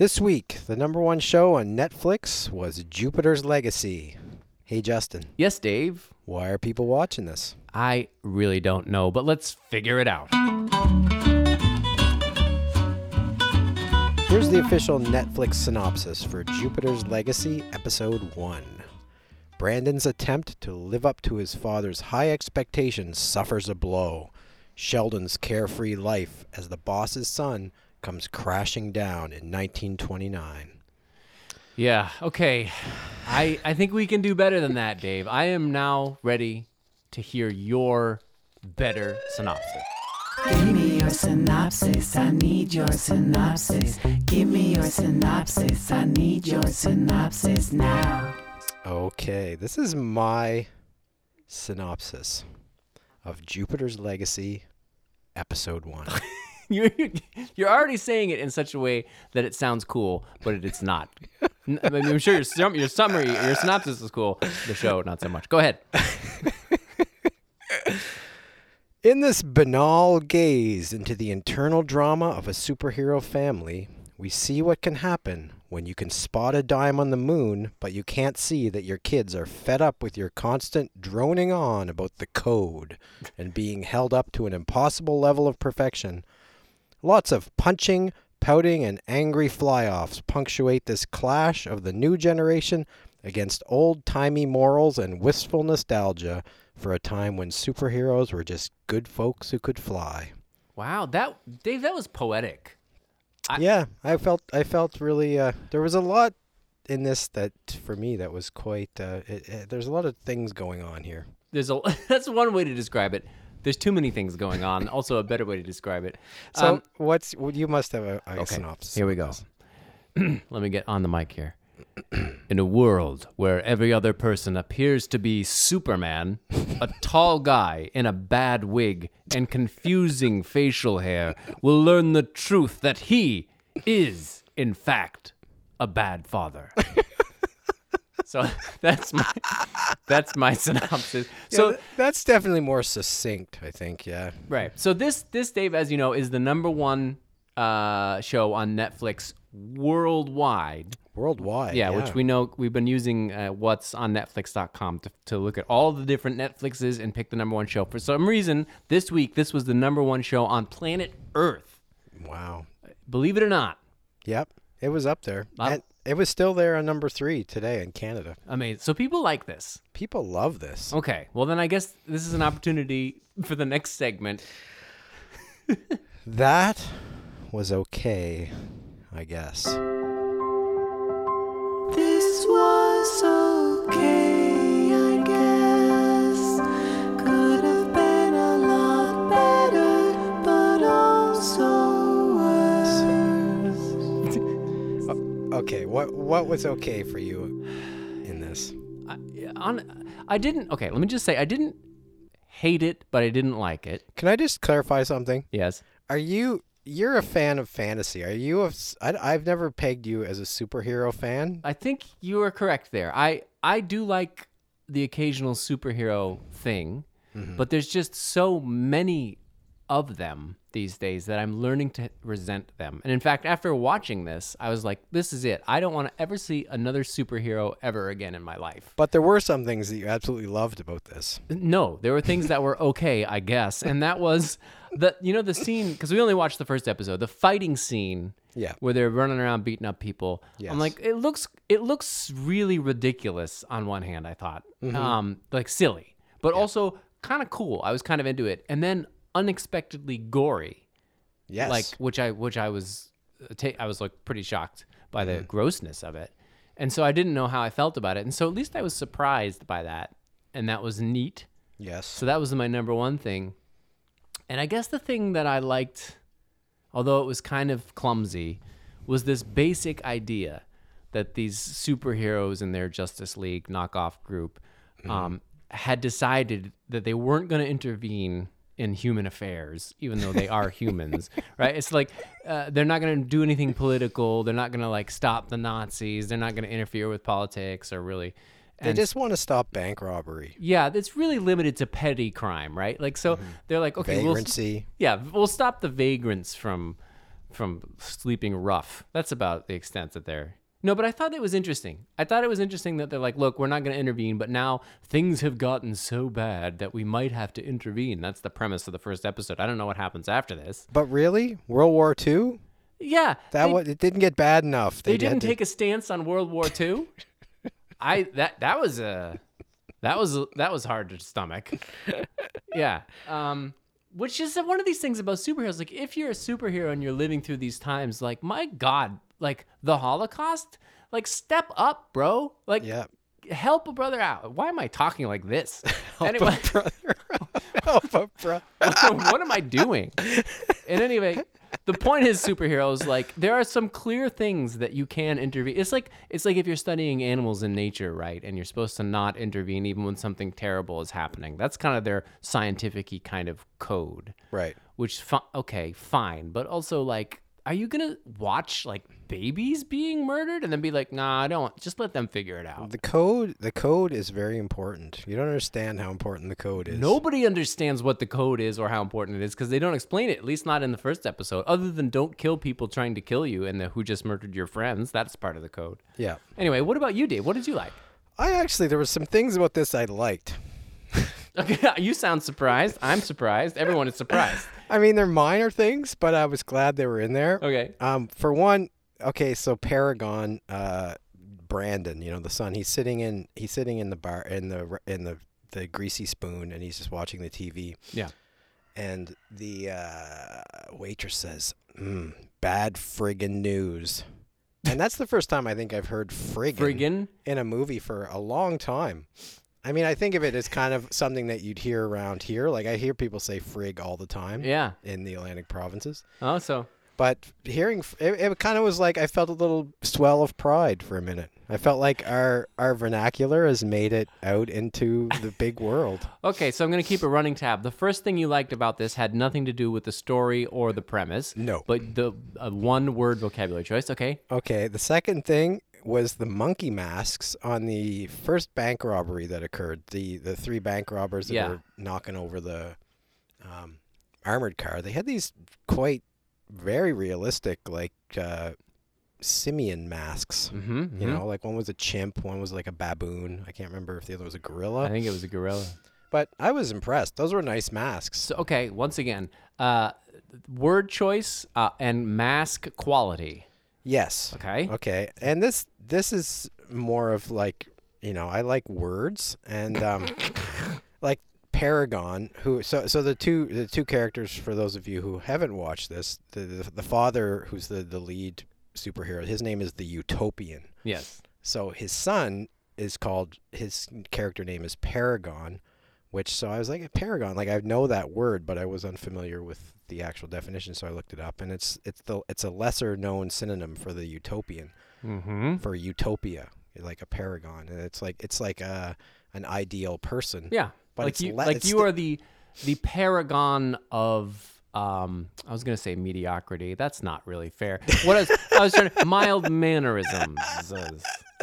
This week, the number one show on Netflix was Jupiter's Legacy. Hey, Justin, Yes, Dave. why are people watching this? I really don't know, but let's figure it out. Here's the official Netflix synopsis for Jupiter's Legacy, Episode 1. Brandon's attempt to live up to his father's high expectations suffers a blow. Sheldon's carefree life as the boss's son comes crashing down in 1929. Yeah, okay. I I think we can do better than that, Dave. I am now ready to hear your better synopsis. Give me your synopsis. I need your synopsis. Give me your synopsis. I need your synopsis now. Okay, this is my synopsis of Jupiter's Legacy, Episode 1. You're you're already saying it in such a way that it sounds cool, but it, it's not. I mean, I'm sure your sum- your summary, your synopsis is cool. The show, not so much. Go ahead. In this banal gaze into the internal drama of a superhero family, we see what can happen when you can spot a dime on the moon, but you can't see that your kids are fed up with your constant droning on about the code and being held up to an impossible level of perfection. Lots of punching, pouting, and angry fly offs punctuate this clash of the new generation against old timey morals and wistful nostalgia for a time when superheroes were just good folks who could fly. Wow, that Dave, that was poetic. I- yeah, I felt I felt really uh, there was a lot in this that for me that was quite uh, it, it, there's a lot of things going on here. There's a that's one way to describe it. There's too many things going on. Also, a better way to describe it. So Um, what's well, you must have a, a Okay, synopsis. here we go. Let me get on the mic here. In a world where every other person appears to be Superman, a tall guy in a bad wig and confusing facial hair will learn the truth that he is, in fact, a bad father. so that's my that's my synopsis. So So that's definitely more succinct, I think. Yeah. Right. So this this Dave, as you know, is the number one uh, show on Netflix worldwide. Worldwide. Yeah, which we know we've been using uh, what's on Netflix.com to, to look at all the different Netflixes and pick the number one show. For some reason, this week this was the number one show on planet Earth. Wow. Believe it or not. Yep. It was up there. And it was still there on number three today in Canada. Amazing. So people like this. People love this. Okay. Well, then I guess this is an opportunity for the next segment. That was okay, I guess. Okay, what what was okay for you in this? I, on, I didn't. Okay. Let me just say I didn't hate it, but I didn't like it. Can I just clarify something? Yes. Are you you're a fan of fantasy? Are you a I, have never pegged you as a superhero fan. I think you are correct there. I I do like the occasional superhero thing, mm-hmm. but there's just so many of them these days that I'm learning to resent them. And in fact, after watching this, I was like, this is it. I don't want to ever see another superhero ever again in my life. But there were some things that you absolutely loved about this. No, there were things that were okay, I guess. And that was the you know the scene because we only watched the first episode, the fighting scene Yeah. where they're running around beating up people. Yes. I'm like, it looks it looks really ridiculous on one hand, I thought. Mm-hmm. Um, like silly, but also kind of cool. I was kind of into it. And then unexpectedly gory. Yes. Like which I which I was uh, ta- I was like pretty shocked by Mm-hmm. the grossness of it. And so I didn't know how I felt about it. And so at least I was surprised by that. And that was neat. yes. So that was my number one thing. And I guess the thing that I liked, although it was kind of clumsy, was this basic idea that these superheroes in their Justice League knockoff group um, had decided that they weren't going to intervene in human affairs, even though they are humans, right? It's like uh, they're not going to do anything political. They're not going to like stop the Nazis. They're not going to interfere with politics or really. they just want to stop bank robbery, yeah, it's really limited to petty crime, right? Like, so they're like, okay, we'll, vagrancy. yeah, we'll stop the vagrants from from sleeping rough. That's about the extent that they're. No, but I thought it was interesting. I thought it was interesting that they're like, look, we're not going to intervene, but now things have gotten so bad that we might have to intervene. That's the premise of the first episode. I don't know what happens after this. But really, World War II? Yeah, That they, wa- it didn't get bad enough. they had didn't to- take a stance on World War II. I that that was a that was that was hard to stomach. yeah. Um which is one of these things about superheroes like if you're a superhero and you're living through these times like my god, like the Holocaust, like step up, bro. Like Yeah. help a brother out. Why am I talking like this? help anyway, brother. Help a brother. what am I doing? In any way, the point is superheroes like there are some clear things that you can intervene. It's like it's like if you're studying animals in nature, right? And you're supposed to not intervene even when something terrible is happening. That's kind of their scientific kind of code. Right. Which okay, fine, but also like are you going to watch like babies being murdered and then be like, "Nah, I don't. Just let them figure it out." The code the code is very important. You don't understand how important the code is. Nobody understands what the code is or how important it is because they don't explain it. At least not in the first episode. Other than don't kill people trying to kill you and the who just murdered your friends. That's part of the code. Yeah. Anyway, what about you, Dave? What did you like? I actually there were some things about this I liked. Okay, you sound surprised. I'm surprised. Everyone is surprised. I mean, they're minor things, but I was glad they were in there. Okay. Um, for one, okay, so Paragon, uh, Brandon, you know the son. He's sitting in he's sitting in the bar in the in the the greasy spoon, and he's just watching the TV. Yeah. And the uh, waitress says, mm, "Bad friggin' news," and that's the first time I think I've heard friggin', Friggin'. in a movie for a long time. I mean, I think of it as kind of something that you'd hear around here. Like I hear people say "frig" all the time Yeah. in the Atlantic provinces. Oh, so But hearing it, it kind of was like I felt a little swell of pride for a minute. I felt like our our vernacular has made it out into the big world. okay. So I'm gonna keep a running tab. The first thing you liked about this had nothing to do with the story or the premise. No. But the uh, one word vocabulary choice. Okay. Okay, the second thing was the monkey masks on the first bank robbery that occurred. The the three bank robbers that Yeah. were knocking over the um, armored car. They had these quite very realistic like uh, simian masks. Mm-hmm. You know, like one was a chimp, one was like a baboon. I can't remember if the other was a gorilla. I think it was a gorilla. But I was impressed. Those were nice masks. So okay, once again, uh, word choice uh, and mask quality. Yes. Okay. Okay. And this this is more of like, you know, I like words and um like Paragon who so so the two the two characters for those of you who haven't watched this, the the, the father who's the the lead superhero, his name is the Utopian. Yes. So his son is called his character name is Paragon, which so I was like a Paragon, like I know that word, but I was unfamiliar with the actual definition, so I looked it up, and it's it's the it's a lesser known synonym for the utopian Mm-hmm. for utopia, like a paragon, and it's like it's like a an ideal person. Yeah. But like it's you, le- like you sti- are the the paragon of um. I was gonna say mediocrity. That's not really fair. What I was, I was trying to mild mannerisms.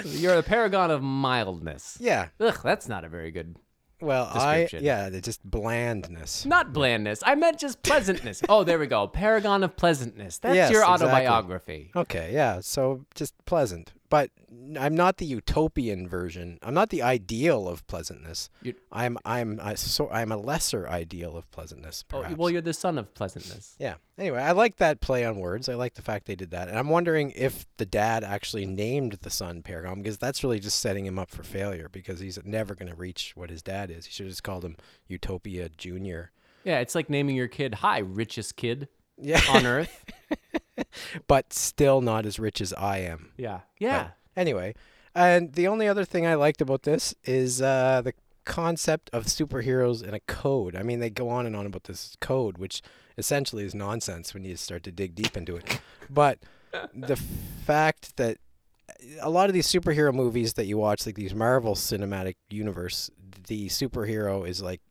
You're the paragon of mildness. Yeah. Ugh, that's not a very good. Well, I yeah, just blandness. Not blandness. I meant just pleasantness. oh, there we go. Paragon of pleasantness. That's Yes, your exactly. autobiography. Okay, yeah, so just pleasant. But I'm not the utopian version. I'm not the ideal of pleasantness. You- I'm I'm I, so I'm a lesser ideal of pleasantness. Oh, well, you're the son of pleasantness. yeah. Anyway, I like that play on words. I like the fact they did that, and I'm wondering if the dad actually named the son Paragon because that's really just setting him up for failure because he's never going to reach what his dad is. He should have just called him Utopia Junior. Yeah, it's like naming your kid, "Hi, richest kid Yeah, on earth." but still not as rich as I am. Yeah, yeah. Anyway, and the only other thing I liked about this is uh, the concept of superheroes and a code. I mean, they go on and on about this code, which essentially is nonsense when you start to dig deep into it. But the fact that a lot of these superhero movies that you watch, like these Marvel Cinematic Universe, the superhero is like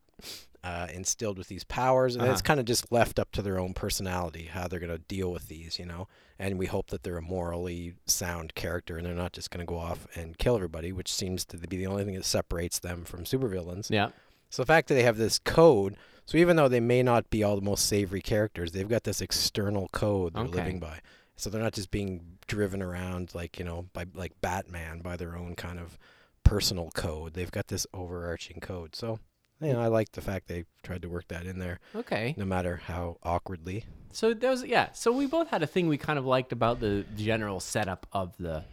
uh, instilled with these powers, and Uh-huh. it's kind of just left up to their own personality how they're going to deal with these, you know. And we hope that they're a morally sound character, and they're not just going to go off and kill everybody, which seems to be the only thing that separates them from supervillains. Yeah. So the fact that they have this code, So even though they may not be all the most savory characters, they've got this external code they're Okay. living by. So they're not just being driven around like, you know, by like Batman by their own kind of personal code. They've got this overarching code. So, you know, I like the fact they tried to work that in there, Okay. no matter how awkwardly. So there was yeah. So we both had a thing we kind of liked about the general setup of the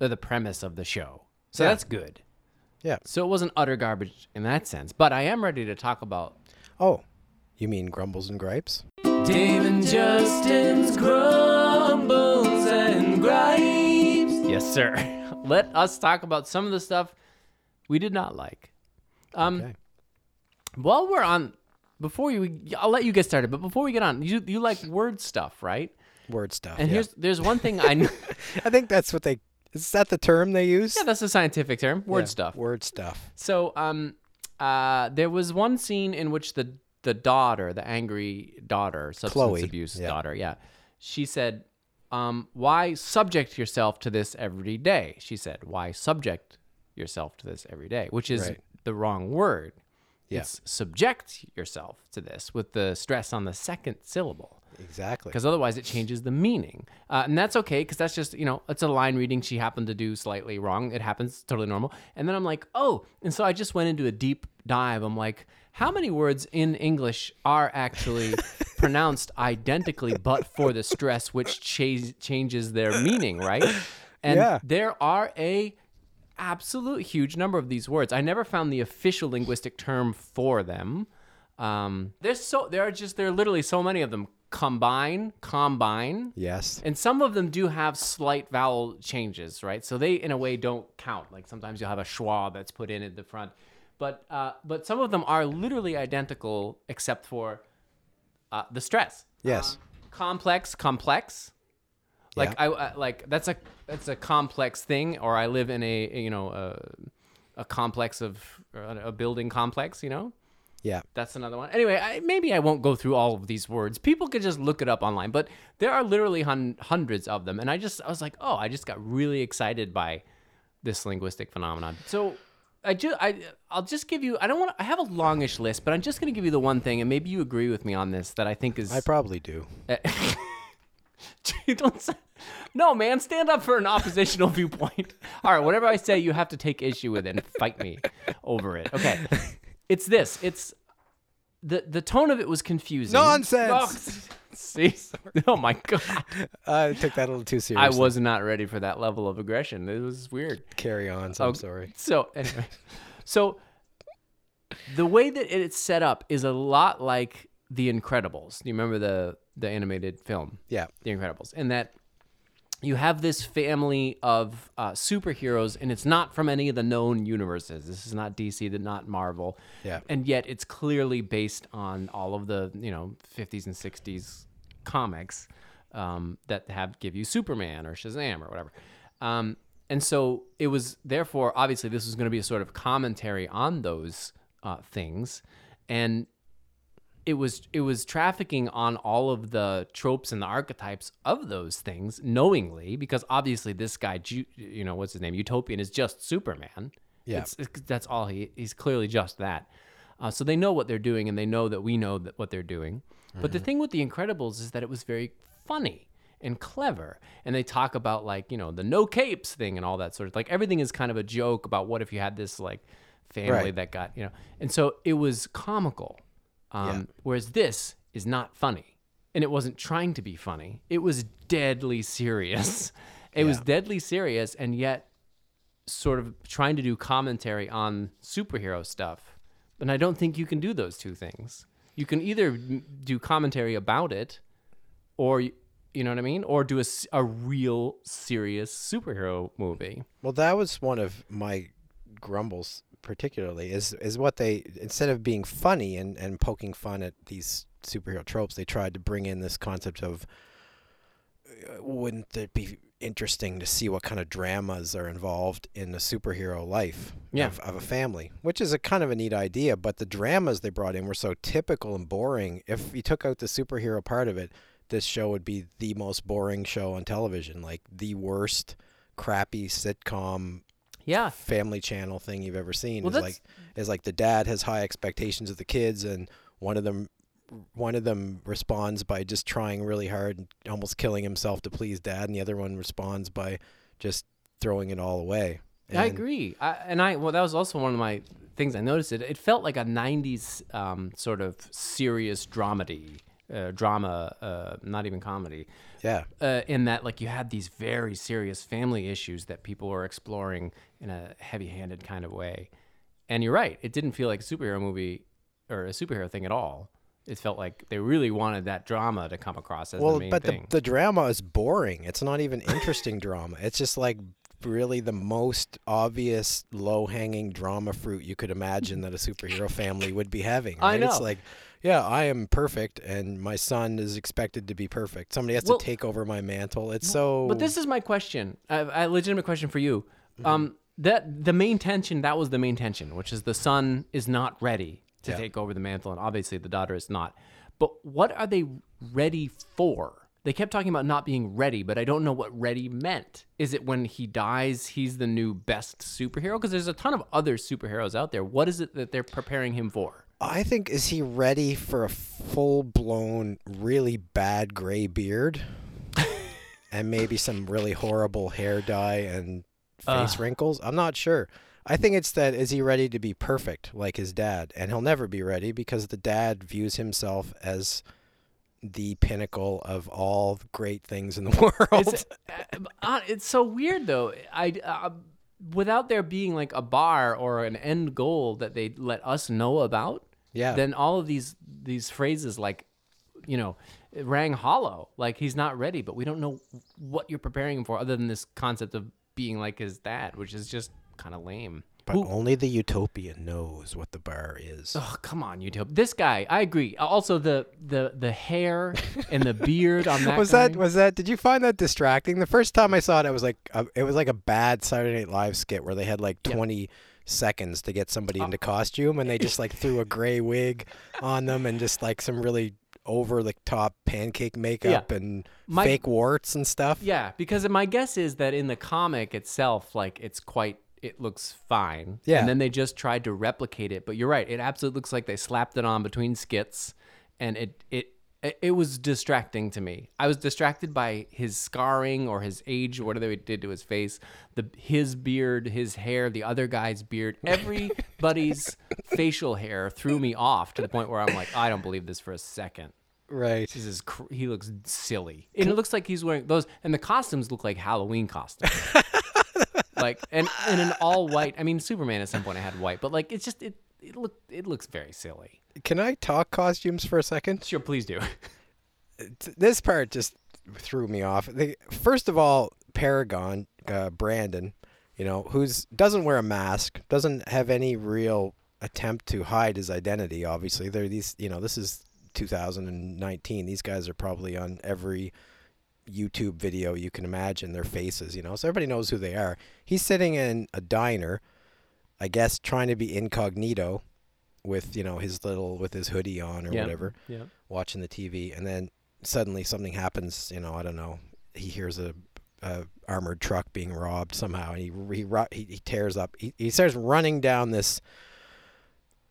or the premise of the show. So Yeah. that's good. Yeah. So it wasn't utter garbage in that sense. But I am ready to talk about Oh, you mean grumbles and gripes? Dave and Justin's grumbles and gripes. Yes, sir. Let us talk about some of the stuff we did not like. Um, Okay. While we're on, before you, I'll let you get started. But before we get on, you you like word stuff, right? Word stuff. And yeah. here's there's one thing I. I think that's what they is that the term they use? yeah, that's a scientific term. Word Yeah, stuff. Word stuff. So, um, uh, there was one scene in which the the daughter, the angry daughter, substance Chloe, abuse yeah. daughter, yeah, she said, um, "Why subject yourself to this every day?" She said, "Why subject yourself to this every day?" Which is Right. the wrong word. Yeah. It's subject yourself to this with the stress on the second syllable Exactly. because otherwise it changes the meaning. Uh, and that's okay because that's just, you know, it's a line reading she happened to do slightly wrong. It happens, totally normal. And then I'm like, oh, and so I just went into a deep dive. I'm like, how many words in English are actually pronounced identically but for the stress which cha- changes their meaning, right? And Yeah. there are a absolute huge number of these words. I never found the official linguistic term for them. Um, there's so there are just there are literally so many of them. Combine, combine, yes. and some of them do have slight vowel changes, right? So they, in a way, don't count. Like sometimes you'll have a schwa that's put in at the front, but uh, but some of them are literally identical except for uh, the stress. Yes. Complex, complex. Like Yeah. I, I like that's a that's a complex thing, or I live in a you know a, a complex of a building complex, you know. Yeah. That's another one. Anyway, I, maybe I won't go through all of these words. People could just look it up online, but there are literally hun- hundreds of them. And I just, I was like, oh, I just got really excited by this linguistic phenomenon. So I just, I, I'll just give you. I don't want. I have a longish list, but I'm just going to give you the one thing, and maybe you agree with me on this that I think is. I probably do. Eh, Don't say- no, man, stand up for an oppositional viewpoint. All right, whatever I say, you have to take issue with it and fight me over it. Okay, it's this. It's the the tone of it was confusing. Nonsense! Oh, see, oh my god, I took that a little too seriously. I was not ready for that level of aggression. It was weird. Carry on. So I'm sorry. So anyway, so the way that it's set up is a lot like The Incredibles. Do you remember the the animated film? Yeah. The Incredibles, and that you have this family of uh, superheroes, and it's not from any of the known universes. This is not DC, the not Marvel. Yeah. And yet, it's clearly based on all of the you know 50s and 60s comics um, that have give you Superman or Shazam or whatever. Um, and so it was therefore obviously this was going to be a sort of commentary on those uh, things, and it was it was trafficking on all of the tropes and the archetypes of those things knowingly because obviously this guy you know what's his name? Utopian is just superman. Yeah. it's, it's- that's all he he's clearly just that. Uh, so they know what they're doing and they know that we know that what they're doing. But the thing with the incredibles is that it was very funny and clever. And they talk about like you know the no capes thing and all that sort of like everything is kind of a joke about what if you had this like family Right. that got you know. And so it was comical um, Whereas this is not funny, and it wasn't trying to be funny. It was deadly serious. it was deadly serious, and yet sort of trying to do commentary on superhero stuff. And I don't think you can do those two things. You can either do commentary about it, or you know what I mean, or do a, a real serious superhero movie. Well, that was one of my grumbles, particularly, is is what they instead of being funny and and poking fun at these superhero tropes, they tried to bring in this concept of uh, wouldn't it be interesting to see what kind of dramas are involved in the superhero life Yeah. of, of a family, which is a kind of a neat idea. But the dramas they brought in were so typical and boring. If you took out the superhero part of it, this show would be the most boring show on television, like the worst crappy sitcom Yeah, family channel thing you've ever seen. Well, is like is like the dad has high expectations of the kids and one of them one of them responds by just trying really hard and almost killing himself to please dad and the other one responds by just throwing it all away. I agree. I, and I well, that was also one of my things I noticed. It it felt like a '90s um, sort of serious dramedy, uh, drama, uh, not even comedy. Yeah. Uh, in that, like, you had these very serious family issues that people were exploring in a heavy-handed kind of way. And you're right; it didn't feel like a superhero movie or a superhero thing at all. It felt like they really wanted that drama to come across as the Well, main but the, thing. the drama is boring. It's not even interesting drama. It's just like really the most obvious low hanging drama fruit you could imagine that a superhero family would be having. I right? It's know. like, yeah, I am perfect and my son is expected to be perfect. Somebody has Well- to take over my mantle. It's so But this is my question, a, a legitimate question for you. Mm-hmm. Um, that the main tension, that was the main tension, which is the son is not ready to Yeah. take over the mantle, and obviously the daughter is not. But what are they ready for? They kept talking about not being ready, but I don't know what ready meant. Is it when he dies, he's the new best superhero? Because there's a ton of other superheroes out there. What is it that they're preparing him for? I think is he ready for a full blown really bad gray beard? and maybe some really horrible hair dye and face wrinkles? I'm not sure. I think it's that is he ready to be perfect like his dad? And he'll never be ready because the dad views himself as the pinnacle of all great things in the world. It's, uh, uh, it's so weird though. I uh, without there being like a bar or an end goal that they let us know about. Yeah. Then all of these these phrases like, you know, it rang hollow. Like he's not ready, but we don't know what you're preparing him for, other than this concept of being like his dad, which is just kind of lame. But Who- only the utopian knows what the bar is. Oh come on, YouTube! This guy, I agree. Uh, also, the the the hair and the beard on that. was guy. that was that did you find that distracting the first time i saw it it was like a, it was like a bad saturday night live skit where they had like 20 seconds to get somebody into oh. costume and they just like threw a gray wig on them and just like some really over the top pancake makeup and My- fake warts and stuff Yeah, because my guess is that in the comic itself, like it's quite, it looks fine. Yeah. And then they just tried to replicate it. But you're right; it absolutely looks like they slapped it on between skits, and it it it- was distracting to me. I was distracted by his scarring or his age or whatever they did to his face, the his beard, his hair, the other guy's beard, everybody's facial hair threw me off to the point where I'm like, I don't believe this for a second. right This is cr- he looks silly, and it looks like he's wearing those, and the costumes look like Halloween costumes. like and and an all white. I mean, Superman at some point I had white, but like it's just it it look it looks very silly. can i talk costumes for a second Sure, please do. this part just threw me off. They, first of all, Paragon, uh, Brandon, you know, who's doesn't wear a mask, doesn't have any real attempt to hide his identity. Obviously, they're these, you know, this is 2019. These guys are probably on every YouTube video you can imagine. Their faces, you know, so everybody knows who they are. He's sitting in a diner, I guess, trying to be incognito with you know his little with his hoodie on or Yeah. whatever Yeah. watching the TV, and then suddenly something happens. You know, I don't know. He hears a, a armored truck being robbed somehow, and he he he, he tears up. He, he starts running down this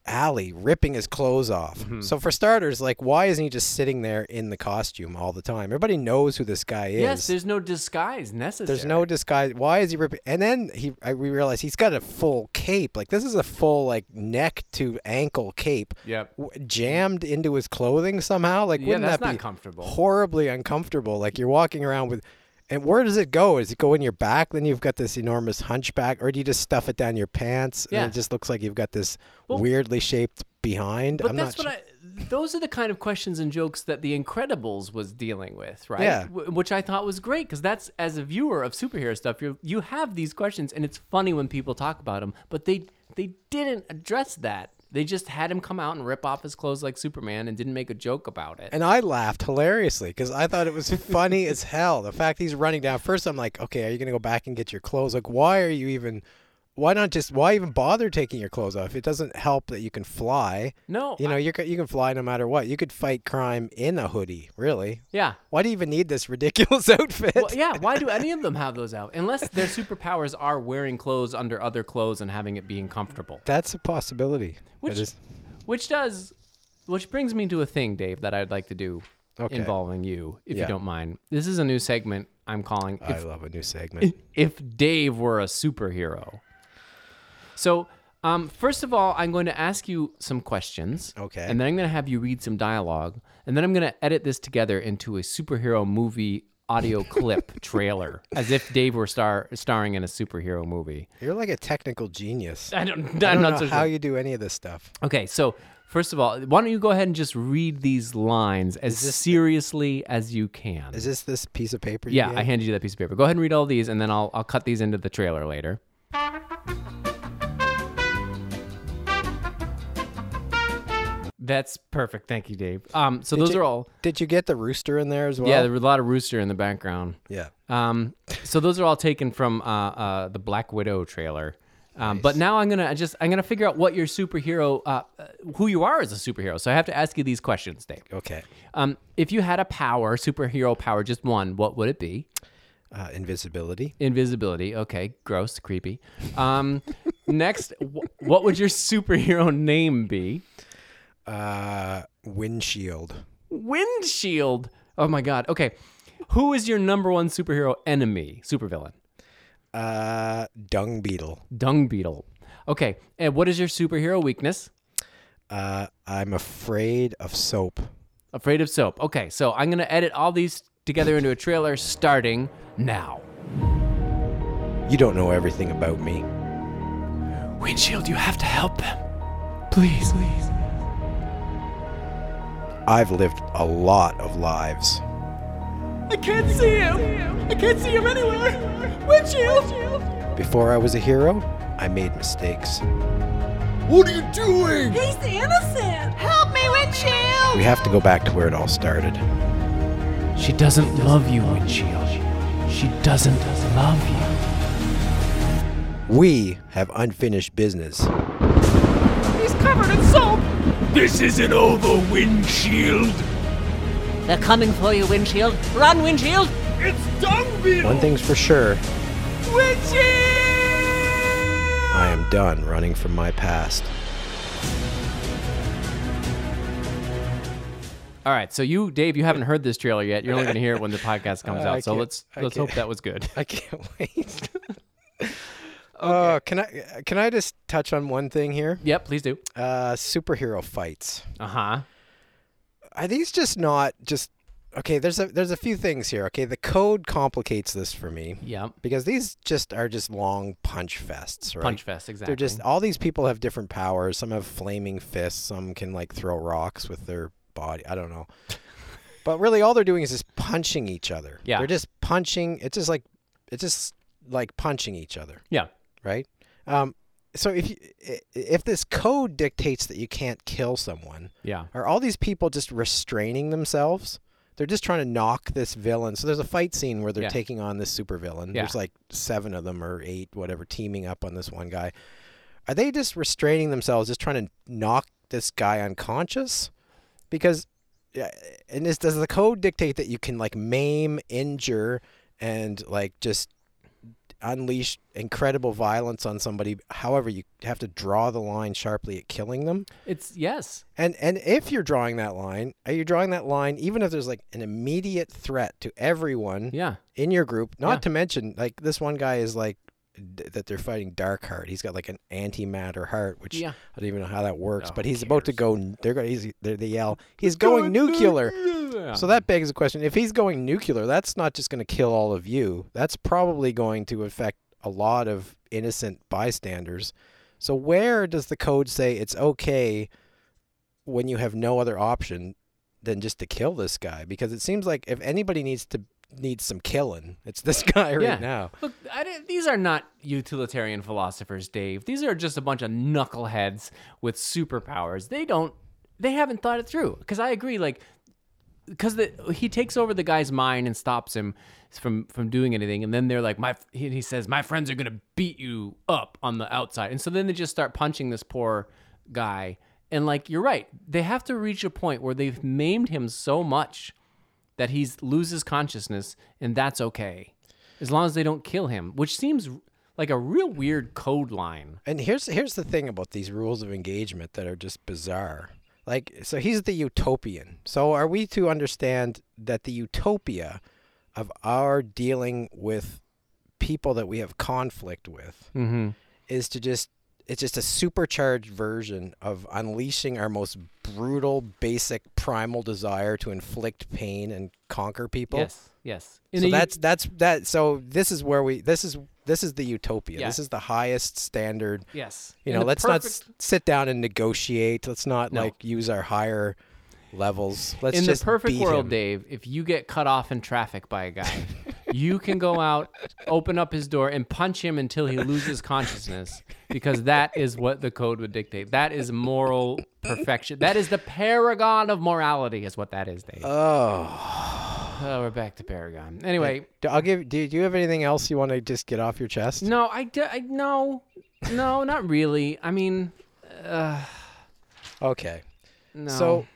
alley, ripping his clothes off. Mm-hmm. So for starters, like, why isn't he just sitting there in the costume all the time? Everybody knows who this guy is. Yes, there's no disguise necessary. There's no disguise. Why is he ripping? And then he, I, we realize he's got a full cape. Like this is a full like neck to ankle cape Yep. w- jammed into his clothing somehow. Like Yeah, wouldn't that's that not be comfortable. horribly uncomfortable? Like you're walking around with, and where does it go? Does it go in your back? Then you've got this enormous hunchback, or do you just stuff it down your pants? Yeah. And it just looks like you've got this Well- weirdly shaped behind. But I'm that's what I. Those are the kind of questions and jokes that The Incredibles was dealing with, right? Yeah. Wh- Which I thought was great because that's as a viewer of superhero stuff, you you have these questions, and it's funny when people talk about them. But they they didn't address that. They just had him come out and rip off his clothes like Superman and didn't make a joke about it. And I laughed hilariously because I thought it was funny as hell. The fact he's running down. First, I'm like, okay, are you going to go back and get your clothes? Like, why are you even. Why not just. Why even bother taking your clothes off? It doesn't help that you can fly. no, You know, you you can fly no matter what. You could fight crime in a hoodie, really. yeah. Why do you even need this ridiculous outfit? Well, yeah, why do any of them have those out? Unless their superpowers are wearing clothes under other clothes and having it being comfortable. That's a possibility. Which is- which does which brings me to a thing, Dave, that I'd like to do Okay. involving you, if Yeah. you don't mind. This is a new segment I'm calling I love a new segment. if Dave were a superhero. So, um, first of all, I'm going to ask you some questions. Okay. And then I'm going to have you read some dialogue. And then I'm going to edit this together into a superhero movie audio clip trailer, as if Dave were star starring in a superhero movie. You're like a technical genius. I don't, I I'm don't know so how sure. you do any of this stuff. Okay, so first of all, why don't you go ahead and just read these lines as seriously as you can? Is this this piece of paper? you yeah, gave? I handed you that piece of paper. Go ahead and read all these, and then I'll I'll cut these into the trailer later. That's perfect. Thank you, Dave. Um, so those you- are all. Did you get the rooster in there as well? Yeah, there was a lot of rooster in the background. yeah. Um, so those are all taken from uh, uh, the Black Widow trailer. Um, But now I'm gonna just I'm gonna figure out what your superhero, uh, who you are as a superhero. So I have to ask you these questions, Dave. Okay. Um, if you had a power, superhero power, just one, what would it be? Uh, invisibility. Invisibility. Okay, gross, creepy. Um, next, wh- what would your superhero name be? Uh, windshield. Windshield. Oh my God. Okay, who is your number one superhero enemy, supervillain? Uh, dung beetle. Dung beetle. Okay, and what is your superhero weakness? Uh, I'm afraid of soap. Afraid of soap. Okay, so I'm gonna edit all these together into a trailer starting now. You don't know everything about me. Windshield, you have to help them. Please, please. I've lived a lot of lives. I can't see him. I can't see him anywhere. Windshield. Before I was a hero, I made mistakes. What are you doing? He's innocent! Help me, Windshield! We have to go back to where it all started. She doesn't love you, Windshield. She doesn't love you. We have unfinished business. He's covered in soap! This isn't over, windshield. They're coming for you, Windshield! Run, Windshield! It's dung beetle. One thing's for sure, Windshield. I am done running from my past. All right, so you, Dave, you haven't heard this trailer yet. You're only going to hear it when the podcast comes I out. So let's I let's hope that was good. I can't wait. Oh, can I can I just touch on one thing here? Yep, please do. Uh, superhero fights. Uh huh. Are these just not just okay? There's a there's a few things here. Okay, the code complicates this for me Yep. because these just are just long punch fests, right? Punch fest, exactly. They're just all these people have different powers. Some have flaming fists. Some can like throw rocks with their body. I don't know. But really, all they're doing is just punching each other. Yeah. They're just punching. It's just like it's just like punching each other, yeah. Right? Um, so if you, if this code dictates that you can't kill someone, Yeah. are all these people just restraining themselves? They're just trying to knock this villain. So there's a fight scene where they're Yeah. taking on this super villain. Yeah. There's like seven of them or eight, whatever, teaming up on this one guy. Are they just restraining themselves, just trying to knock this guy unconscious? Because, yeah, and this does the code dictate that you can like maim, injure, and like just unleash incredible violence on somebody? However, you have to draw the line sharply at killing them. It's yes. And and if you're drawing that line, are you drawing that line even if there's like an immediate threat to everyone Yeah. in your group? Not Yeah. to mention like this one guy is like d- that they're fighting Darkheart. He's got like an antimatter heart, which Yeah. I don't even know how that works. Oh, but he's about to go. They're going. He's they're, they yell. He's going nuclear. So that begs the question: If he's going nuclear, that's not just going to kill all of you. That's probably going to affect a lot of innocent bystanders. So where does the code say it's okay when you have no other option than just to kill this guy? Because it seems like if anybody needs to needs some killing, it's this guy right Yeah. now. Look, these are not utilitarian philosophers, Dave. These are just a bunch of knuckleheads with superpowers. They don't, they haven't thought it through. Because I agree, like, because he takes over the guy's mind and stops him from from doing anything, and then they're like, my, he, he says, my friends are gonna beat you up on the outside, and so then they just start punching this poor guy. And like, you're right, they have to reach a point where they've maimed him so much that he loses consciousness, and that's okay, as long as they don't kill him, which seems like a real weird code line. And here's here's the thing about these rules of engagement that are just bizarre. Like, so he's the utopian. So are we to understand that the utopia of our dealing with people that we have conflict with Mm-hmm. is to just it's just a supercharged version of unleashing our most brutal, basic, primal desire to inflict pain and conquer people. Yes. Yes. In So a u- that's that's that. So this is where we. This is this is the utopia. Yeah. This is the highest standard. yes. You know, let's perfect, not s- sit down and negotiate. Let's not No. like use our higher levels. Let's in the perfect beat world, him. Dave, if you get cut off in traffic by a guy, you can go out, open up his door, and punch him until he loses consciousness, because that is what the code would dictate. That is moral perfection. That is the paragon of morality, is what that is, Dave. Oh, oh, we're back to paragon. Anyway, I'll give. Do, do you have anything else you want to just get off your chest? no, I. no, no, not really. I mean, uh, Okay. no. So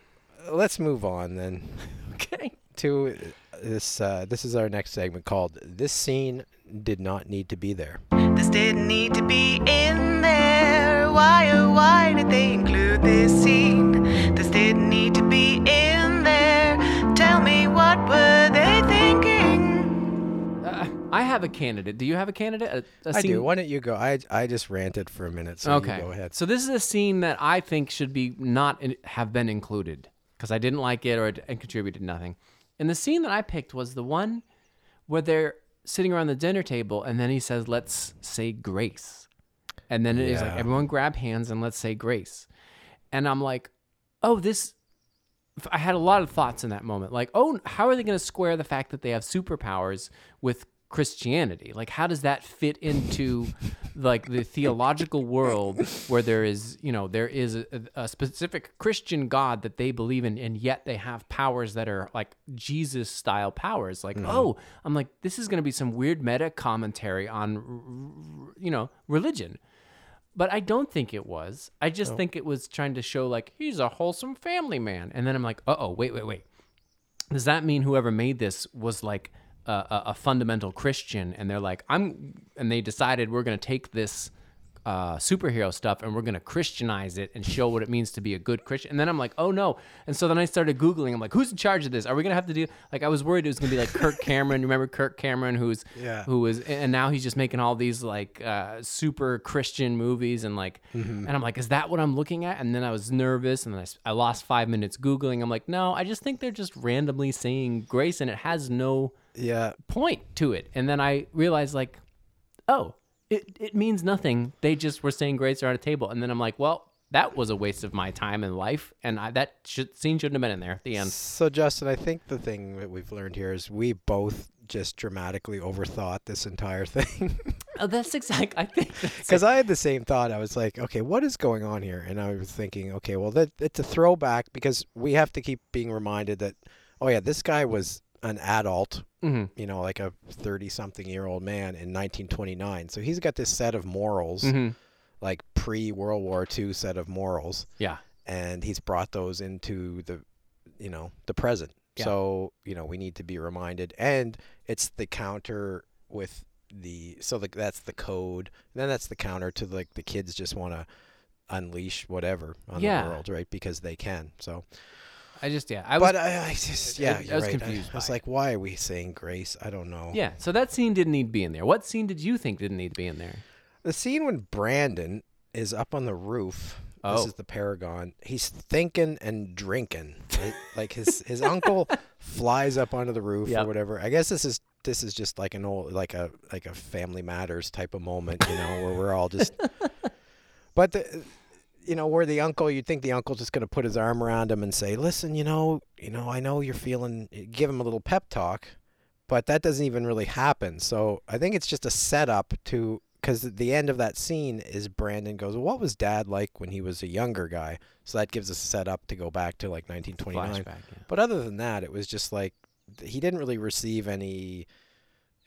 let's move on then okay. to this. Uh, this is our next segment called "This Scene Did Not Need to Be There." This didn't need to be in there. Why, oh, why did they include this scene? This didn't need to be in there. Tell me, what were they thinking? Uh, I have a candidate. Do you have a candidate? A, a I scene- do. Why don't you go? I I just ranted for a minute, so okay. you go ahead. So this is a scene that I think should be not in, have been included because I didn't like it or it, it contributed nothing. And the scene that I picked was the one where they're sitting around the dinner table and then he says, "Let's say grace," and then it is like everyone grab hands and let's say grace, and I'm like, "Oh, this." I had a lot of thoughts in that moment. Like, oh, how are they going to square the fact that they have superpowers with Christianity? Like, how does that fit into like the theological world where there is, you know, there is a, a specific Christian God that they believe in, and yet they have powers that are like Jesus style powers. Like, oh, I'm like, this is going to be some weird meta commentary on, you know, religion. But I don't think it was. I just think it was trying to show like he's a wholesome family man. And then I'm like, uh oh, wait, wait, wait. Does that mean whoever made this was like a, a, fundamental Christian? And they're like, I'm, and they decided we're going to take this uh, superhero stuff and we're going to Christianize it and show what it means to be a good Christian. And then I'm like, oh no. And so then I started Googling. I'm like, who's in charge of this? Are we going to have to do, like, I was worried it was going to be like Kirk Cameron. You remember Kirk Cameron, who's, Yeah. who was, and now he's just making all these like uh, super Christian movies and like, and I'm like, is that what I'm looking at? And then I was nervous and then I, I lost five minutes Googling. I'm like, no, I just think they're just randomly saying grace and it has no Yeah, point to it. And then I realized, like, oh, it, it means nothing. They just were saying grace around a table. And then I'm like, well, that was a waste of my time and life. And I, that should, scene shouldn't have been in there at the end. So, Justin, I think the thing that we've learned here is we both just dramatically overthought this entire thing. Oh, that's exactly. I think Because I had the same thought. I was like, okay, what is going on here? And I was thinking, okay, well, that it's a throwback because we have to keep being reminded that, oh yeah, this guy was an adult, Mhm. you know, like a thirty-something-year-old man in 1929. So he's got this set of morals, Mhm. like pre-World War II set of morals, Yeah. and he's brought those into the, you know, the present. Yeah. So you know, we need to be reminded, and it's the counter with the so that's the code. And then that's the counter to like the kids just want to unleash whatever on Yeah. the world, right? Because they can. So, I just, yeah. I was, but I, I just yeah, I you're was right. confused I, was like, why are we saying grace? I don't know. yeah. So that scene didn't need to be in there. What scene did you think didn't need to be in there? The scene when Brandon is up on the roof. Oh. This is the Paragon. He's thinking and drinking. right? like his his uncle flies up onto the roof Yep. or whatever. I guess this is this is just like an old like a like a Family Matters type of moment, you know, where we're all just. But the, you know, where the uncle, you'd think the uncle's just going to put his arm around him and say, "Listen, you know, you know, I know you're feeling." Eh, give him a little pep talk, but that doesn't even really happen. So I think it's just a setup to because the end of that scene is Brandon goes, well, "What was Dad like when he was a younger guy?" So that gives us a setup to go back to like 1929. Flashback. Yeah. But other than that, it was just like he didn't really receive any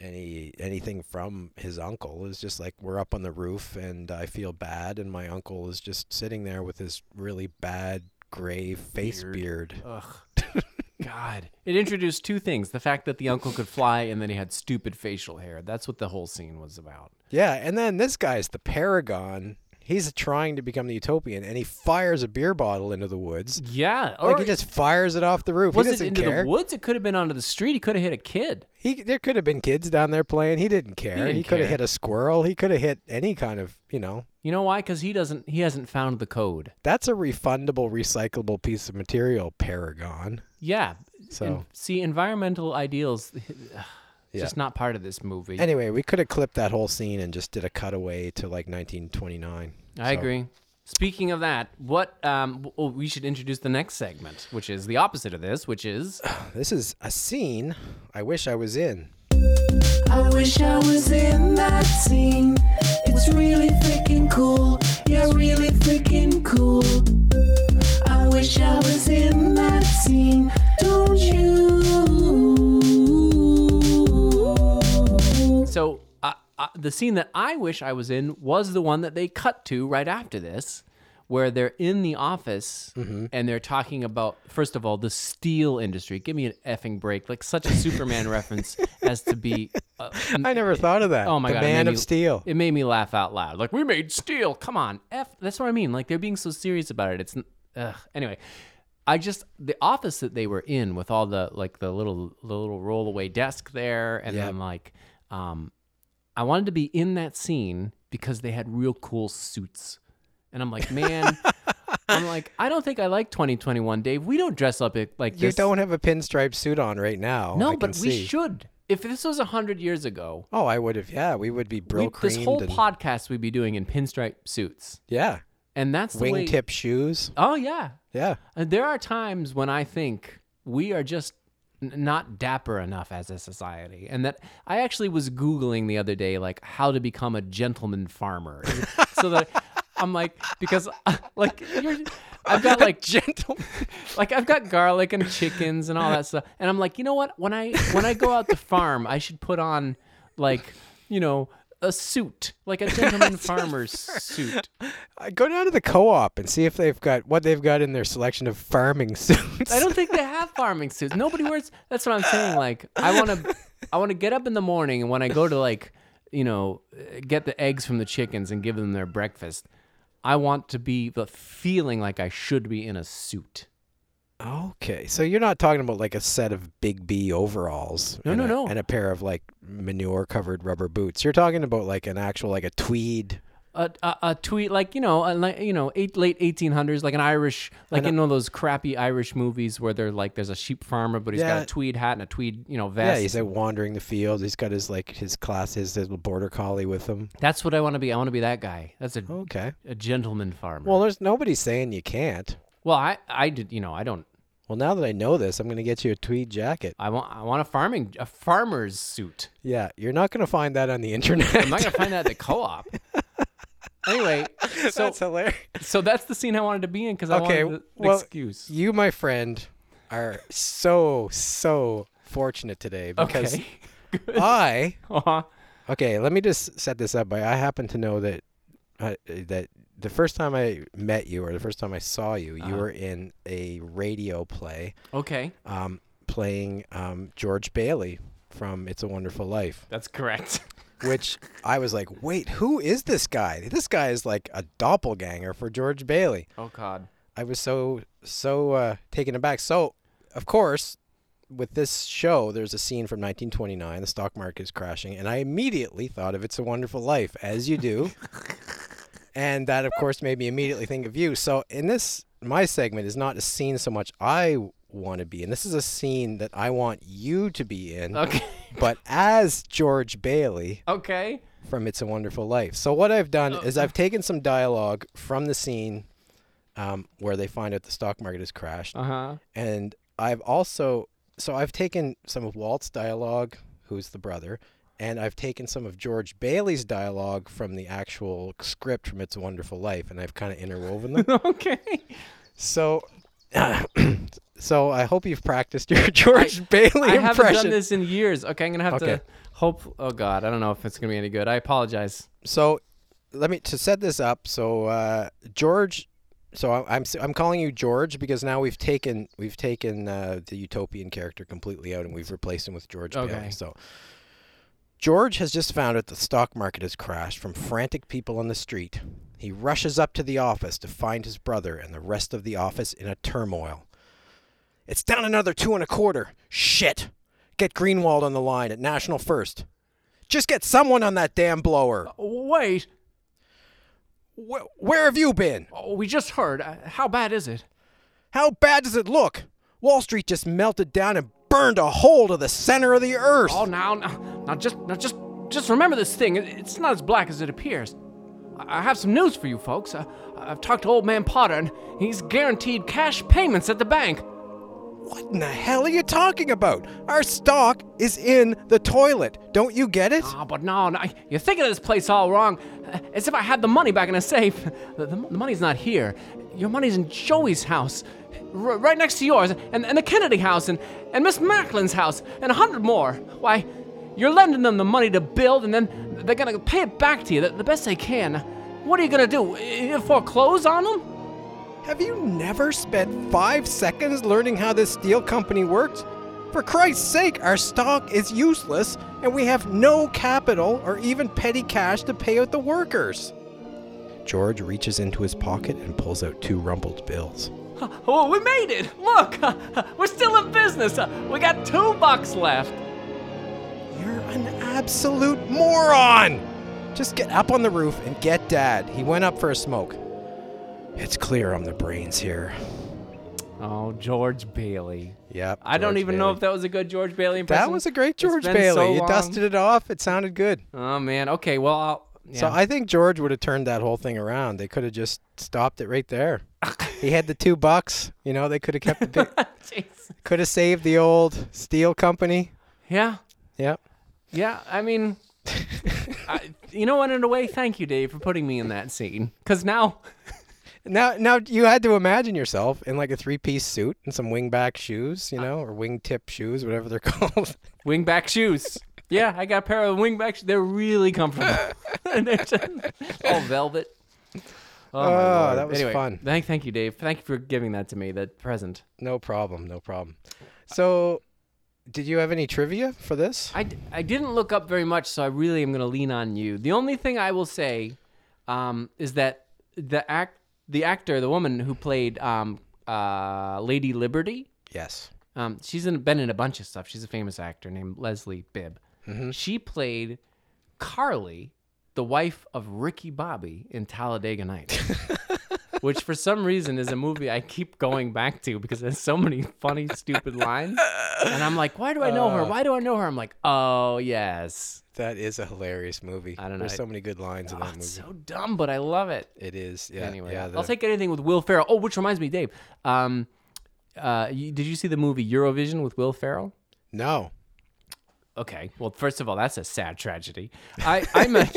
any anything from his uncle. It was just like we're up on the roof and I feel bad and my uncle is just sitting there with his really bad gray face beard. Ugh. God. It introduced two things the fact that the uncle could fly and then he had stupid facial hair. That's what the whole scene was about. Yeah, and then this guy's the paragon He's trying to become the utopian, and he fires a beer bottle into the woods. Yeah. Like he just fires it off the roof. was he it doesn't into care. the woods? It could have been onto the street. He could have hit a kid. He there could have been kids down there playing. He didn't care. He, didn't could have hit a squirrel. He could have hit any kind of you know. You know why? Because he doesn't. He hasn't found the code. That's a refundable, recyclable piece of material, Paragon. Yeah. So- And see, environmental ideals, Yeah. just not part of this movie. Anyway, we could have clipped that whole scene and just did a cutaway to like 1929. I So- agree. Speaking of that, what um, w- oh, we should introduce the next segment, which is the opposite of this, which is This is a scene I wish I was in. I wish I was in that scene. It's really freaking cool. Yeah, really freaking cool. I wish I was in that scene. Don't you? So. Uh, uh, the scene that I wish I was in was the one that they cut to right after this, where they're in the office Mm-hmm. and they're talking about first of all the steel industry. Give me an effing break! Like such a Superman reference as to be. Uh, I never thought of that. Oh my the god! Man of me- Steel. It made me laugh out loud. Like we made steel. Come on, f. That's what I mean. Like they're being so serious about it. It's ugh. anyway. I just the office that they were in with all the like the little the little rollaway desk there, and Yep. then like, um, I wanted to be in that scene because they had real cool suits, and I'm like, man. I'm like, I don't think I like 2021, Dave. We don't dress up like You don't have a pinstripe suit on right now. I No, can but we see. should. If this was a hundred years ago, Oh, I would have. Yeah, we would be brill we, this whole and podcast we'd be doing in pinstripe suits, yeah, and that's the way. wingtip shoes. Oh yeah, Yeah, and there are times when I think we are just not dapper enough as a society, and that I actually was googling the other day like how to become a gentleman farmer, so that I'm like because like you're. I've got like gentle. like I've got garlic and chickens and all that stuff. And I'm like, you know what? When I when I go out to farm, I should put on like, you know, a suit, like a gentleman farmer's suit. I go down to the co-op and see if they've got what they've got in their selection of farming suits. I don't think they have farming suits. Nobody wears. That's what I'm saying. Like, I want to, I want to get up in the morning and when I go to like, you know, get the eggs from the chickens and give them their breakfast, I want to be the feeling like I should be in a suit. Okay, so you're not talking about like a set of Big B overalls. No, no, a- no. And a pair of like manure-covered rubber boots. You're talking about like an actual like a tweed. a, a, a tweet like you know a, like, you know eight, late 1800s like an irish like in one of those crappy irish movies where they're like there's a sheep farmer but he's got a tweed hat and a tweed you know vest Yeah, he's like wandering the fields. He's got his like his class, his, his little border collie with him. that's what i want to be i want to be that guy that's a, Okay. a gentleman farmer Well, there's nobody saying you can't. well i i did you know i don't Well, now that I know this, I'm gonna get you a tweed jacket. i want i want a farming a farmer's suit Yeah, you're not gonna find that on the internet. i'm not gonna find that at the co-op anyway so That's hilarious. so that's the scene i wanted to be in because i Okay, wanted the, the well, excuse You, my friend, are so so fortunate today because okay I uh-huh. okay. Let me just set this up. By I happen to know that uh, that the first time I met you or the first time I saw you, you Uh-huh. were in a radio play, okay um, playing um, George Bailey from It's a Wonderful Life. that's correct which I was like, wait, who is this guy? This guy is like a doppelganger for George Bailey. oh god I was so so uh, taken aback. So, of course, with this show, there's a scene from 1929. The stock market is crashing, and I immediately thought of "It's a Wonderful Life," as you do, and that, of course, made me immediately think of you. So, in this, my segment is not a scene so much I want to be in. This is a scene that I want you to be in, okay but as George Bailey okay from It's a Wonderful Life. So what I've done is I've taken some dialogue from the scene um, where they find out the stock market has crashed, uh-huh and I've also so I've taken some of Walt's dialogue, who's the brother, and I've taken some of George Bailey's dialogue from the actual script from It's a Wonderful Life, and I've kind of interwoven them. okay. so. so I hope you've practiced your George Bailey I impression. haven't done this in years. Okay, I'm gonna have Okay. to hope. Oh God, I don't know if it's gonna be any good. I apologize. so let me to set this up so uh, george so I- i'm i'm calling you george because now we've taken we've taken uh, the utopian character completely out and we've replaced him with george Okay. Bailey. so george has just found out the stock market has crashed from frantic people on the street He rushes up to the office to find his brother and the rest of the office in a turmoil. It's down another two and a quarter. Shit! Get Greenwald on the line at National First. Just get someone on that damn blower. Wait, Wh- where have you been? oh, we just heard. Uh, How bad is it? How bad does it look? Wall Street just melted down and burned a hole to the center of the earth. Oh, now, now, now, just, now, just, just remember this thing. It's not as black as it appears. I have some news for you folks. I, I've talked to Old Man Potter, and he's guaranteed cash payments at the bank. What in the hell are you talking about? Our stock is in the toilet. Don't you get it? Ah, but no, no, you're thinking of this place all wrong. Uh, As if I had the money back in a safe. The, the, the money's not here. Your money's in Joey's house, r- right next to yours, and, and the Kennedy house, and, and Miss Macklin's house, and a hundred more. Why, you're lending them the money to build, and then they're gonna pay it back to you the, the best they can. What are you gonna do? Foreclose on them? Have you never spent five seconds learning how this steel company works? For Christ's sake, our stock is useless, and we have no capital or even petty cash to pay out the workers. George reaches into his pocket and pulls out two rumpled bills. Oh, we made it! Look, we're still in business. We got two bucks left. You're an absolute moron! Just get up on the roof and get Dad. He went up for a smoke. It's clear I'm the brains here. Oh, George Bailey. Yep. I don't even know if that was a good George Bailey impression. That was a great George Bailey. so you long. dusted it off. It sounded good. Oh man. Okay. Well, I'll, yeah. So I think George would have turned that whole thing around. They could have just stopped it right there. he had the two bucks. You know, they could have kept the big, could have saved the old steel company. Yeah. Yep. Yeah. I mean, I, you know what? In a way, thank you, Dave, for putting me in that scene. Because now, Now, now you had to imagine yourself in like a three-piece suit and some wingback shoes, you know, or wingtip shoes, whatever they're called. wingback shoes. Yeah, I got a pair of wingback. shoes. They're really comfortable. And they're just all velvet. Oh, my Oh, that was Anyway, fun. Thank, thank you, Dave. Thank you for giving that to me. That present. no problem. No problem. So, did you have any trivia for this? I, I didn't look up very much, so I really am going to lean on you. The only thing I will say um, is that the act, the actor, the woman who played um, uh, Lady Liberty, Yes. um, she's in, been in a bunch of stuff. She's a famous actor named Leslie Bibb. Mm-hmm. She played Carly, the wife of Ricky Bobby in Talladega Nights. Which for some reason is a movie I keep going back to because there's so many funny, stupid lines. And I'm like, why do I know Uh. her? Why do I know her? I'm like, oh yes. That is a hilarious movie. I don't know. There's so many good lines in Oh, that movie. it's so dumb, but I love it. it is. Yeah. anyway, yeah. I'll take anything with Will Ferrell. Oh, which reminds me, Dave. Um, uh, you, did you see the movie Eurovision with Will Ferrell? No. Okay. Well, first of all, that's a sad tragedy. I, I'm a,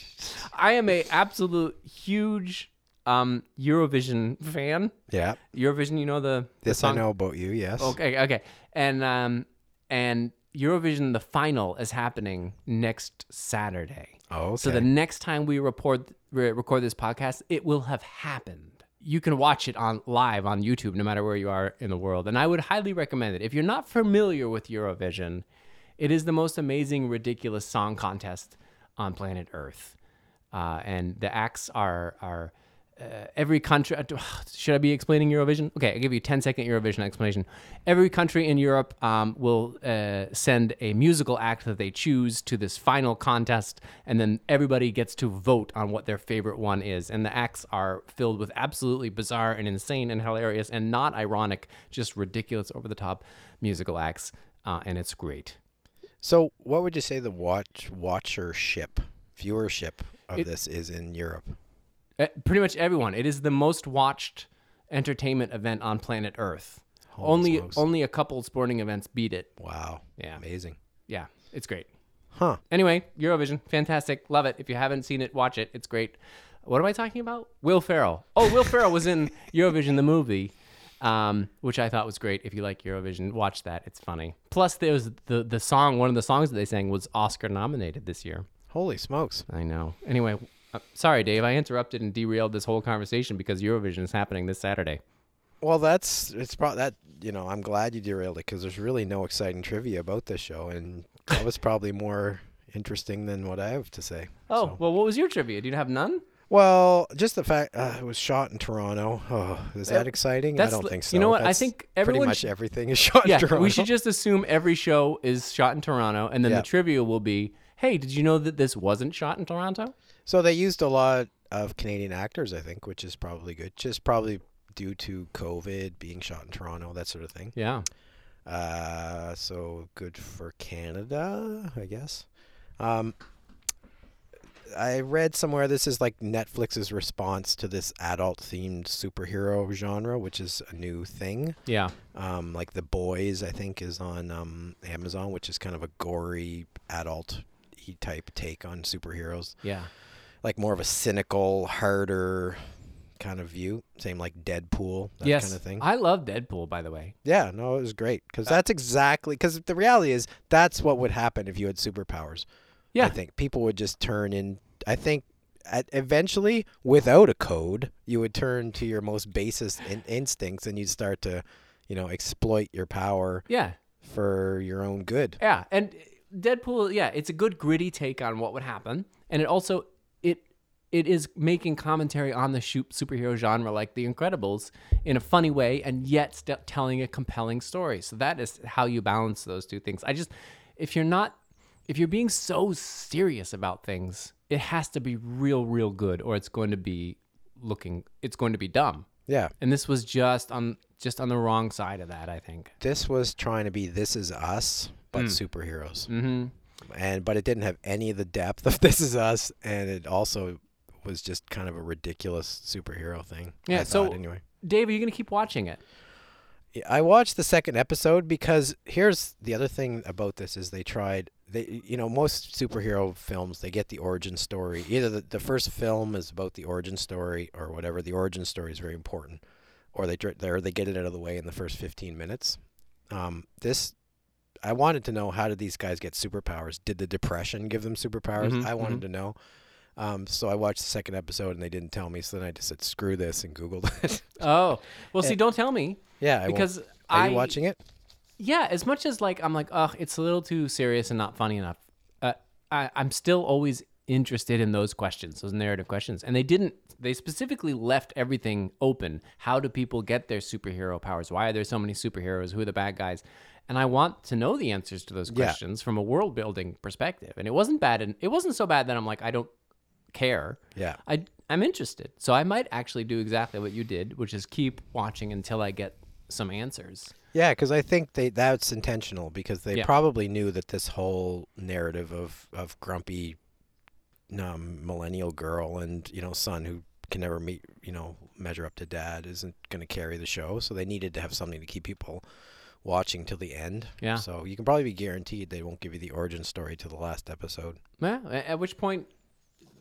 I am a absolute huge um, Eurovision fan. Yeah. Eurovision, you know the, the This I know about you. Yes. Okay, okay. And um, and Eurovision, the final is happening next Saturday. Oh, So the next time we report re- record this podcast, it will have happened. You can watch it on live on YouTube, no matter where you are in the world. And I would highly recommend it. If you're not familiar with Eurovision, it is the most amazing, ridiculous song contest on planet Earth. Uh, and the acts are are uh, every country. Should I be explaining Eurovision? Okay, I'll give you a 10 second Eurovision explanation. Every country in Europe um, will uh, send a musical act that they choose to this final contest, and then everybody gets to vote on what their favorite one is. And the acts are filled with absolutely bizarre and insane and hilarious and not ironic, just ridiculous, over the top musical acts. Uh, and it's great. So, what would you say the watch watchership, viewership of It- this is in Europe? Pretty much everyone. It is the most watched entertainment event on planet Earth. Holy only smokes. only a couple sporting events beat it. Wow. Yeah. Amazing. Yeah, it's great. Huh. Anyway, Eurovision, fantastic, love it. If you haven't seen it, watch it. It's great. What am I talking about? Will Ferrell. Oh, Will Ferrell was in Eurovision the movie, um, which I thought was great. If you like Eurovision, watch that. It's funny. Plus, there was the the song. One of the songs that they sang was Oscar nominated this year. Holy smokes. I know. Anyway, uh, sorry, Dave. I interrupted and derailed this whole conversation because Eurovision is happening this Saturday. Well, that's it's probably that you know I'm glad you derailed it because there's really no exciting trivia about this show, and that was probably more interesting than what I have to say. Oh, So- well, what was your trivia? Do you have none? Well, just the fact uh, it was shot in Toronto. Oh, is that exciting? I don't think so. you know what? I That's think pretty everyone much sh- everything is shot Yeah, in Toronto. we should just assume every show is shot in Toronto, and then Yeah. the trivia will be, "Hey, did you know that this wasn't shot in Toronto?" So they used a lot of Canadian actors, I think, which is probably good. Just probably due to COVID being shot in Toronto, that sort of thing. Yeah. Uh, so good for Canada, I guess. Um, I read somewhere this is like Netflix's response to this adult-themed superhero genre, which is a new thing. Yeah. Um, like The Boys, I think, is on um, Amazon, which is kind of a gory adult type take on superheroes. Yeah. Like more of a cynical, harder kind of view. Same like Deadpool, that yes. kind of thing. I love Deadpool, by the way. Yeah, no, it was great because Uh, that's exactly because the reality is that's what would happen if you had superpowers. Yeah. I think people would just turn in. I think at, eventually, without a code, you would turn to your most basest in, instincts and you'd start to, you know, exploit your power Yeah. for your own good. Yeah, and Deadpool, yeah, it's a good gritty take on what would happen, and it also it is making commentary on the superhero genre like The Incredibles in a funny way, and yet st- telling a compelling story. So that is how you balance those two things. I just if you're not if you're being so serious about things, it has to be real, real good, or it's going to be looking it's going to be dumb. Yeah, And this was just on just on the wrong side of that, I think. this was trying to be "This Is Us" but superheroes, Mm-hmm. and but it didn't have any of the depth of "This Is Us," and it also was just kind of a ridiculous superhero thing. Yeah, I so- thought, anyway. Dave, are you going to keep watching it? Yeah, I watched the second episode because here's the other thing about this is they tried they you know most superhero films they get the origin story either the, the first film is about the origin story or whatever the origin story is very important or they or they get it out of the way in the first 15 minutes um, this I wanted to know how did these guys get superpowers did the depression give them superpowers Mhm, I wanted to know um, so I watched the second episode and they didn't tell me so then I just said screw this and googled it Oh, well, see, don't tell me yeah I because are I you watching it Yeah, as much as like I'm like, ugh, it's a little too serious and not funny enough. Uh, I, I'm still always interested in those questions, those narrative questions, and they didn't. They specifically left everything open. How do people get their superhero powers? Why are there so many superheroes? Who are the bad guys? And I want to know the answers to those Yeah. questions from a world building perspective. And it wasn't bad, and it wasn't so bad that I'm like, I don't care. yeah I I'm interested, so I might actually do exactly what you did, which is keep watching until I get some answers. Yeah, because I think they that's intentional because they Yeah. probably knew that this whole narrative of of grumpy um, millennial girl and you know son who can never meet you know measure up to dad isn't going to carry the show, so they needed to have something to keep people watching till the end. Yeah. So you can probably be guaranteed they won't give you the origin story to the last episode. Yeah. At which point,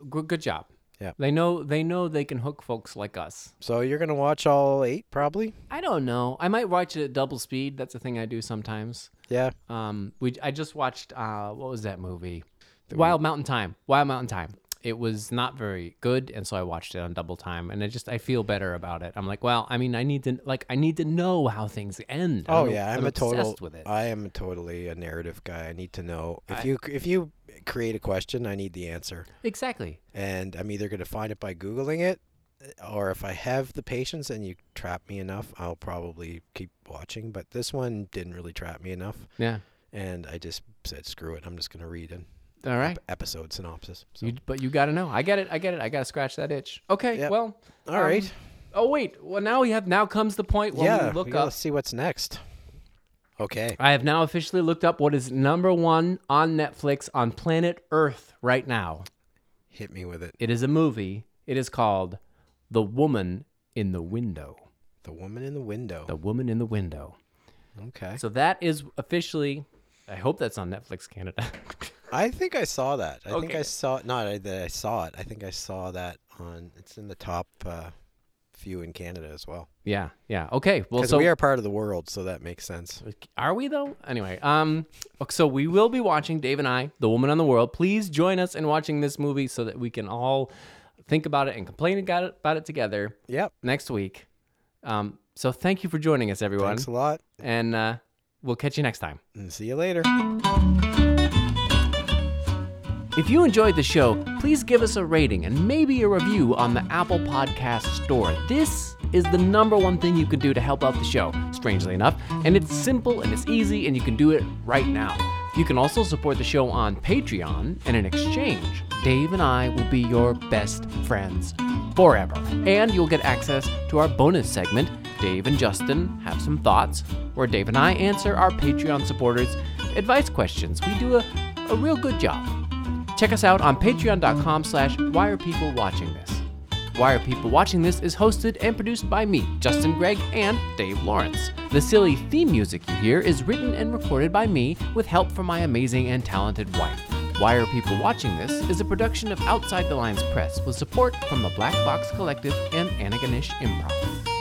good, good job. Yeah. They know they know they can hook folks like us. So you're going to watch all eight probably. I don't know. I might watch it at double speed. That's a thing I do sometimes. Yeah. Um, we I just watched uh, what was that movie? Wild Mountain Thyme. Wild Mountain Thyme. It was not very good, and so I watched it on double time, and I just I feel better about it. I'm like, well, I mean, I need to like I need to know how things end. Oh I'm, yeah, I'm, I'm a total. with it. I am totally a narrative guy. I need to know if I- you if you create a question, I need the answer. exactly. and I'm either going to find it by Googling it, or if I have the patience and you trap me enough, I'll probably keep watching. But this one didn't really trap me enough, Yeah. and I just said, screw it. I'm just going to read an All right. episode synopsis. So. You, but you got to know. I get it. I get it. I got to scratch that itch. Okay. Yep. Well. All um, right. Oh wait. Well, now we have. Now comes the point when yeah, we look gotta up. see what's next. Okay. I have now officially looked up what is number one on Netflix on planet Earth right now. Hit me with it. It is a movie. It is called The Woman in the Window. The woman in the window. The Woman in the Window. okay. So that is officially. I hope that's on Netflix Canada. I think I saw that. I think I saw not I- that I saw it. I think I saw that on. It's in the top uh, few in Canada as well. yeah. Yeah. Okay. Well, so we are part of the world, so that makes sense. Are we though? Anyway, um, so we will be watching Dave and I, The Woman on the World. Please join us in watching this movie so that we can all think about it and complain about it, about it together Yep. next week. Um, so thank you for joining us, everyone, Thanks a lot. and uh, we'll catch you next time. And see you later. If you enjoyed the show, please give us a rating and maybe a review on the Apple Podcast Store. This is the number one thing you can do to help out the show, strangely enough, and it's simple and it's easy and you can do it right now. You can also support the show on Patreon, and in exchange, Dave and I will be your best friends forever. And you'll get access to our bonus segment, Dave and Justin Have Some Thoughts, where Dave and I answer our Patreon supporters' advice questions. We do a, a real good job. Check us out on patreon.com slash why are people watching this. Why Are People Watching This is hosted and produced by me, Justin Gregg, and Dave Lawrence. The silly theme music you hear is written and recorded by me with help from my amazing and talented wife. Why Are People Watching This is a production of Outside the Lines Press with support from the Black Box Collective and Anaganish Improv.